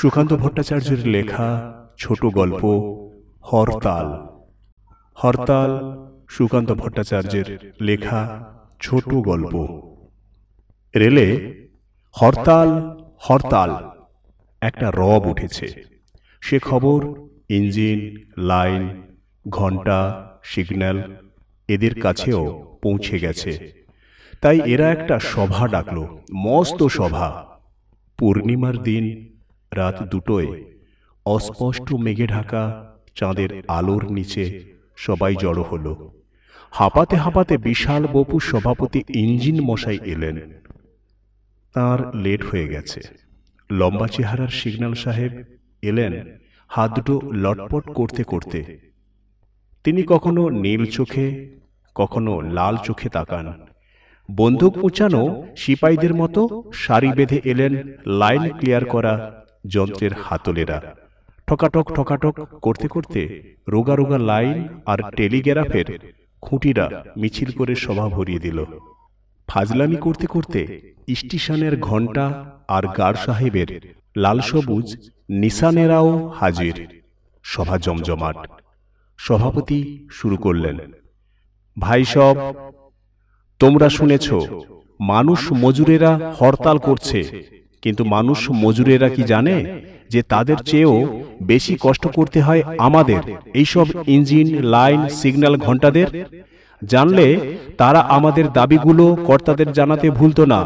সুকান্ত ভট্টাচার্যের লেখা ছোট গল্প, হরতাল। হরতাল, সুকান্ত ভট্টাচার্যের লেখা ছোট গল্প। রেলে, হরতাল হরতাল। একটা রব উঠেছে। সে খবর, ইঞ্জিন, লাইন, ঘণ্টা, সিগন্যাল, এদের কাছেও পৌঁছে গেছে। তাই এরা একটা সভা ডাকলো, মস্ত সভা। পূর্ণিমার দিন রাত দুটোয়। অস্পষ্ট মেঘে ঢাকা, চাঁদের আলোর নিচে সবাই জড়ো হলো। হাঁপাতে হাঁপাতে বিশাল বপু সভাপতি ইঞ্জিন মশাই এলেন। তার লেট হয়ে গেছে। লম্বা চেহারার সিগন্যাল সাহেব এলেন, হাত দুটো লটপট করতে করতে। তিনি কখনো নীল চোখে, কখনো লাল চোখে তাকান। বন্দুক উঁচানো সিপাইদের মতো সারি বেঁধে এলেন লাইন ক্লিয়ার করা যন্ত্রের হাতলেরা। ঠকাটক ঠকাটক করতে করতে রোগা রোগা লাইন আর টেলিগ্রাফের খুঁটিরা মিছিল করে সভা ভরিয়ে দিল। ফাজলামি করতে করতে স্টেশনের ঘণ্টা আর গার সাহেবের লাল সবুজ নিশানেরাও হাজির। সভা জমজমাট। সভাপতি শুরু করলেন ভাই সব তোমরা শুনেছ মানুষ মজুরেরা হরতাল করছে। কিন্তু মানুষ মজুরেরা কি জানে যে তাদের চেয়েও বেশি কষ্ট করতে হয় আমাদের। এইসব ইঞ্জিন লাইন সিগন্যাল ঘন্টাদের জানলে তারা আমাদের দাবিগুলো কর্তাদের জানাতে ভুলতো না।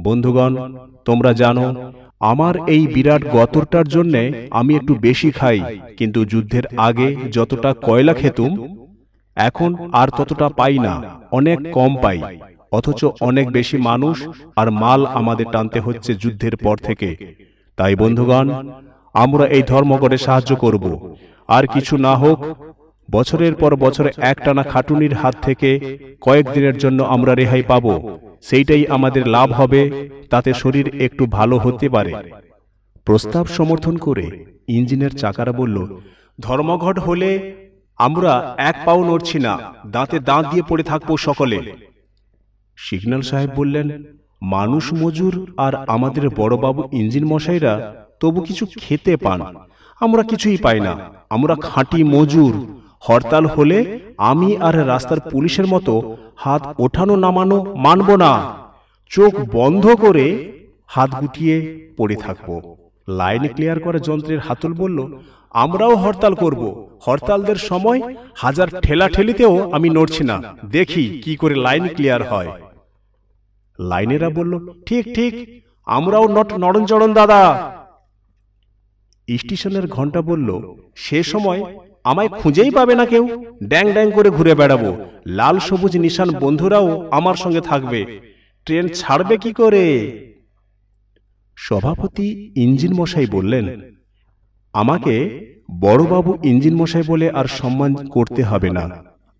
বন্ধুগণ তোমরা জানো আমার এই বিরাট গতরটার জন্যে আমি একটু বেশি খাই। কিন্তু যুদ্ধের আগে যতটা কয়লা খেতুম এখন আর ততটা পাই না। অনেক কম পাই। অথচ অনেক বেশি মানুষ আর মাল আমাদের টানতে হচ্ছে যুদ্ধের পর থেকে। তাই বন্ধুগণ আমরা এই ধর্মঘটে সাহায্য করব। আর কিছু না হোক বছরের পর বছরে একটানা খাটুনির হাত থেকে কয়েকদিনের জন্য আমরা রেহাই পাব। সেইটাই আমাদের লাভ হবে তাতে শরীর একটু ভালো হতে পারে। প্রস্তাব সমর্থন করে ইঞ্জিনের চাকারা বলল ধর্মঘট হলে আমরা এক পাও নড়ছি না দাঁতে দাঁত দিয়ে পড়ে থাকব সকলে সিগন্যাল সাহেব বললেন মানুষ মজুর আর আমাদের বড়বাবু ইঞ্জিন মশাইরা তবু কিছু খেতে পান। আমরা কিছুই পাই না। আমরা খাঁটি মজুর। হরতাল হলে আমি আর রাস্তার পুলিশের মতো হাত ওঠানো নামানো মানব না। চোখ বন্ধ করে হাত গুটিয়ে পড়ে থাকব। লাইন ক্লিয়ার করা যন্ত্রের হাতুল বলল, আমরাও হরতাল করব। হরতালদের সময় হাজার ঠেলা ঠেলিতেও আমি নড়ছি না। দেখি কি করে লাইন ক্লিয়ার হয়। লাইনেরা বলল, ঠিক ঠিক। আমরাও নট নড়নচড়ন, দাদা। স্টেশনের ঘণ্টা বলল, সে সময় আমায় খুঁজেই পাবে না কেউ। ড্যাং ড্যাং করে ঘুরে বেড়াবো। লাল সবুজ নিশান বন্ধুরাও আমার সঙ্গে থাকবে। ট্রেন ছাড়বে কি করে? সভাপতি ইঞ্জিন মশাই বললেন, আমাকে বড়বাবু ইঞ্জিন মশাই বলে আর সম্মান করতে হবে না।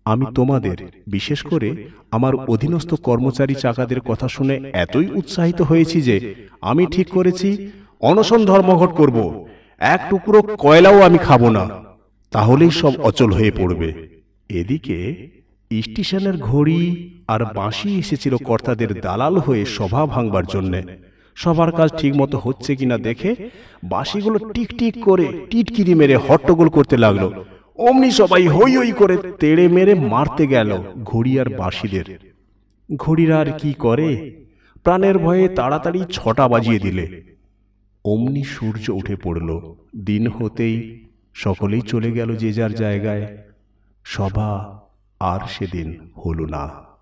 আমি তোমাদের, বিশেষ করে আমার অধীনস্থ কর্মচারী চাকাদের কথা শুনে এতই উৎসাহিত হয়েছি যে আমি ঠিক করেছি, অনশন ধর্মঘট করব। এক টুকরো কয়লাও আমি খাব না। তাহলেই সব অচল হয়ে পড়বে। এদিকে স্টেশনের ঘড়ি আর বাঁশি এসেছিল কর্তাদের দালাল হয়ে সভা ভাঙবার জন্যে। সবার কাজ ঠিকমতো হচ্ছে কিনা দেখে বাঁশিগুলো টিক টিক করে টিটকিরি মেরে হট্টগোল করতে লাগল। অমনি সবাই হই হই করে তেড়ে মেরে মারতে গেল ঘড়ি আর বাঁশিদের। ঘড়িরা আর কি করে? প্রাণের ভয়ে তাড়াতাড়ি ছটা বাজিয়ে দিলে। অমনি সূর্য উঠে পড়ল। দিন হতেই সকলেই চলে গেল যে যার জায়গায়। সভা আর সেদিন হল না।